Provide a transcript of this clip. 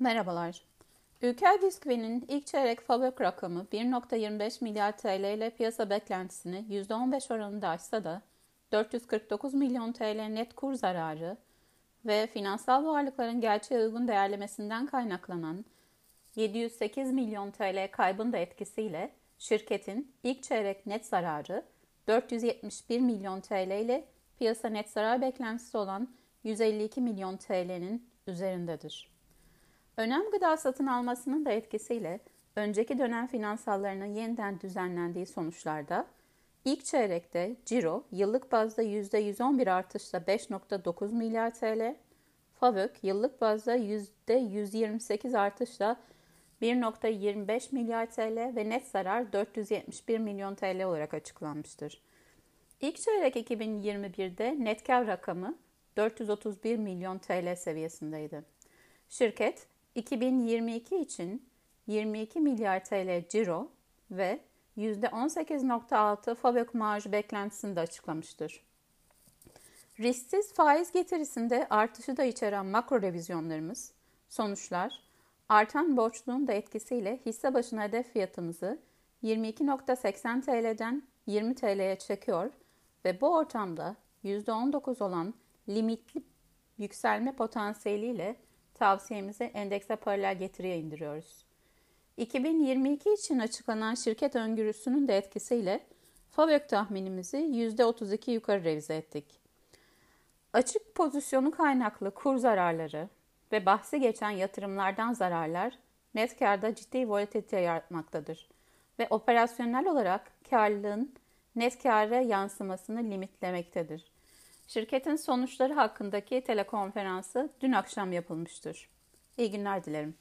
Merhabalar. Ülker Bisküvi'nin ilk çeyrek fabrik rakamı 1.25 milyar TL ile piyasa beklentisini %15 oranında aşsa da 449 milyon TL net kur zararı ve finansal varlıkların gerçeğe uygun değerlemesinden kaynaklanan 708 milyon TL kaybın da etkisiyle şirketin ilk çeyrek net zararı 471 milyon TL ile piyasa net zarar beklentisi olan 152 milyon TL'nin üzerindedir. Önem gıda satın almasının da etkisiyle önceki dönem finansallarının yeniden düzenlendiği sonuçlarda ilk çeyrekte ciro yıllık bazda %111 artışla 5.9 milyar TL, FAVÖK yıllık bazda %128 artışla 1.25 milyar TL ve net zarar 471 milyon TL olarak açıklanmıştır. İlk çeyrek 2021'de net kar rakamı 431 milyon TL seviyesindeydi. Şirket 2022 için 22 milyar TL ciro ve %18.6 fabrik marj beklentisini de açıklamıştır. Risksiz faiz getirisinde artışı da içeren makro revizyonlarımız, sonuçlar, artan borçluğun da etkisiyle hisse başına hedef fiyatımızı 22.80 TL'den 20 TL'ye çekiyor ve bu ortamda %19 olan limitli yükselme potansiyeliyle tavsiyemizi endekse paralel getiriye indiriyoruz. 2022 için açıklanan şirket öngörüsünün de etkisiyle FAVÖK tahminimizi %32 yukarı revize ettik. Açık pozisyonu kaynaklı kur zararları ve bahsi geçen yatırımlardan zararlar net karda ciddi volatilite yaratmaktadır ve operasyonel olarak karlılığın net kâra yansımasını limitlemektedir. Şirketin sonuçları hakkındaki telekonferansı dün akşam yapılmıştır. İyi günler dilerim.